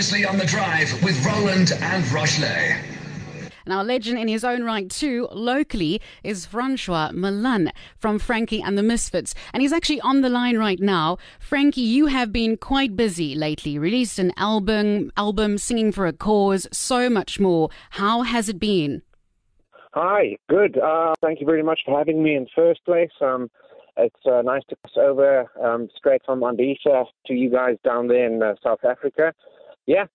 Previously on the drive with Roland and Rochley. Now, legend in his own right, too, locally, is Francois Milan from Franky and the Misfits. And he's actually on the line right now. Franky, you have been quite busy lately, released an album, album, singing for a cause, so much more. How has it been? Hi, good. Uh, thank you very much for having me in the first place. Um, it's uh, nice to cross over um, straight from Andisha to you guys down there in uh, South Africa. Yeah.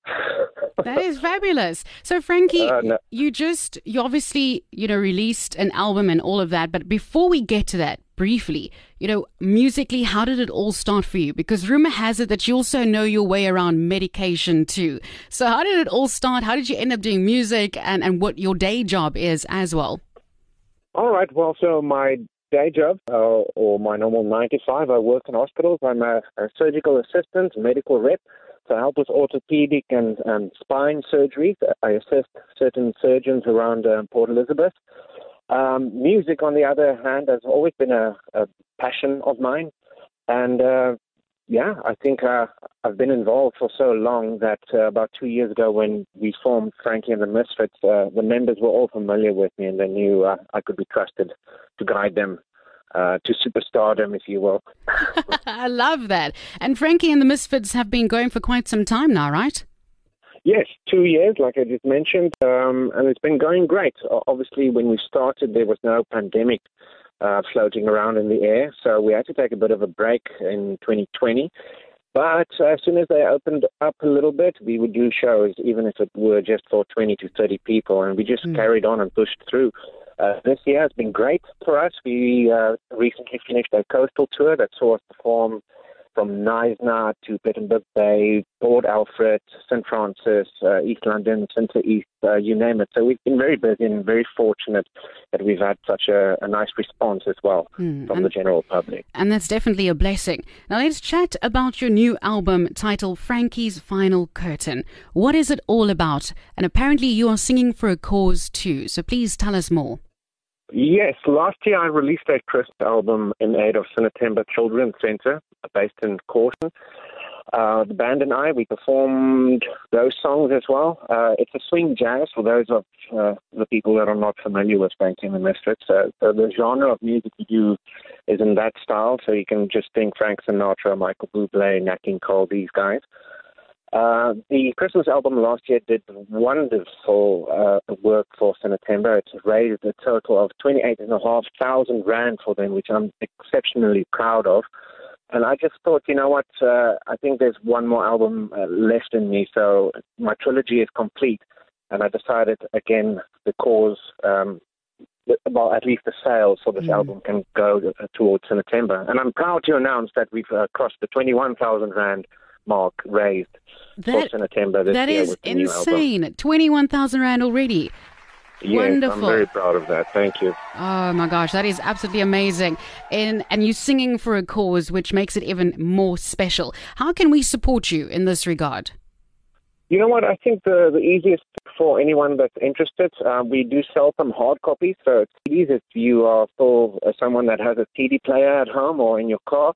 that is fabulous. So Franky, uh, no. you just you obviously, you know, released an album and all of that, but before we get to that, briefly, you know, musically, how did it all start for you? Because rumor has it that you also know your way around medication too. So how did it all start? How did you end up doing music and, and what your day job is as well? All right. Well, so my day job uh, or my normal 9 to 5, I work in hospitals. I'm a, a surgical assistant, medical rep. So I help with orthopedic and, and spine surgeries. I assist certain surgeons around uh, Port Elizabeth. Um, music, on the other hand, has always been a, a passion of mine. And uh, yeah, I think uh, I've been involved for so long that uh, about two years ago when we formed Franky and the Misfits, uh, the members were all familiar with me and they knew uh, I could be trusted to guide them uh, to superstardom, if you will. I love that. And Franky and the Misfits have been going for quite some time now, right? Yes, two years, like I just mentioned, um, and it's been going great. Obviously, when we started, there was no pandemic uh, floating around in the air, so we had to take a bit of a break in 2020. But as soon as they opened up a little bit, we would do shows, even if it were just for 20 to 30 people, and we just mm. carried on and pushed through. Uh, this year has been great for us. We uh, recently finished a coastal tour that saw us perform from Knysna to Plettenberg Bay, Port Alfred, St. Francis, uh, East London, Cintsa East, uh, you name it. So we've been very busy and very fortunate that we've had such a, a nice response as well mm, from the general public. And that's definitely a blessing. Now let's chat about your new album titled Franky's Final Curtain. What is it all about? And apparently you are singing for a cause too. So please tell us more. Yes, last year I released a Christmas album in aid of Sinatemba Children's Centre based in Corson. Uh, the band and I, we performed those songs as well. Uh, it's a swing jazz for those of uh, the people that are not familiar with Franky and the Misfits. so the genre of music we do is in that style, so you can just think Frank Sinatra, Michael Bublé, Nat King Cole, these guys. Uh, the Christmas album last year did wonderful uh, work for Sinatemba. It raised a total of 28,500 Rand for them, which I'm exceptionally proud of. And I just thought, you know what, uh, I think there's one more album uh, left in me, so my trilogy is complete. And I decided, again, the cause, um, well, at least the sales for this mm. album can go uh, towards Sinatemba. And I'm proud to announce that we've uh, crossed the 21,000 Rand mark raised that, for this That is insane. 21,000 Rand already. Yes, Wonderful. I'm very proud of that. Thank you. Oh my gosh, that is absolutely amazing. And and you singing for a cause which makes it even more special. How can we support you in this regard? You know what? I think the, the easiest for anyone that's interested, uh, we do sell some hard copies. So it's easy if you are still someone that has a CD player at home or in your car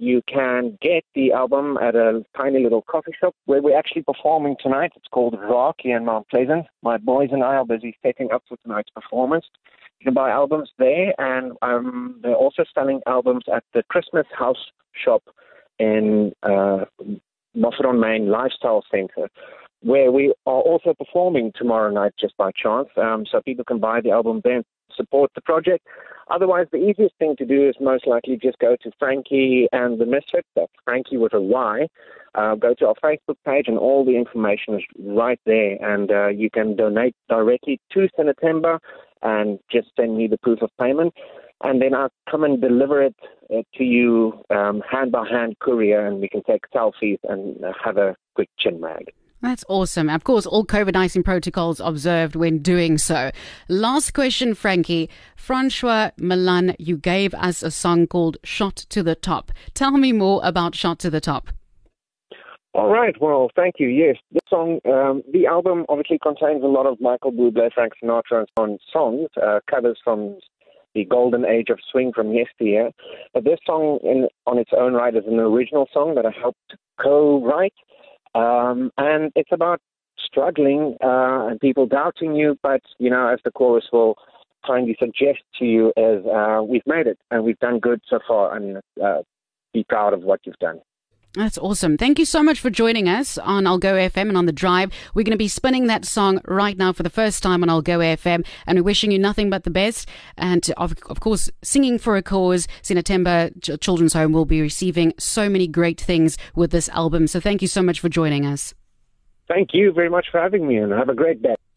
you can get the album at a tiny little coffee shop where we're actually performing tonight. It's called Rocky in Mount Pleasant. My boys and I are busy setting up for tonight's performance. You can buy albums there, and um, they're also selling albums at the Christmas House shop in uh, Moffat on Main Lifestyle Center, where we are also performing tomorrow night just by chance. Um, so people can buy the album then support the project. Otherwise, the easiest thing to do is most likely just go to Franky and the Misfits. That's Franky with a Y. Uh, go to our Facebook page, and all the information is right there. And uh, you can donate directly to Sinatemba and just send me the proof of payment. And then I'll come and deliver it uh, to you um, hand by hand courier, and we can take selfies and have a quick chin mag. That's awesome. Of course, all COVID 19 protocols observed when doing so. Last question, Franky. Francois Milan, you gave us a song called Shot to the Top. Tell me more about Shot to the Top. All right. Well, thank you. Yes, the song, um, the album obviously contains a lot of Michael Bublé, Frank Sinatra, and so on songs, uh, covers from the golden age of swing from yesteryear. But this song, in, on its own right, is an original song that I helped co-write Um, and it's about struggling uh, and people doubting you, but, you know, as the chorus will kindly suggest to you, is uh, we've made it and we've done good so far and uh, be proud of what you've done. That's awesome. Thank you so much for joining us on Algoa FM and on the drive. We're going to be spinning that song right now for the first time on Algoa FM, and we're wishing you nothing but the best. And of, of course, singing for a cause, Sinatemba Children's Home will be receiving so many great things with this album. So thank you so much for joining us. Thank you very much for having me, and have a great day.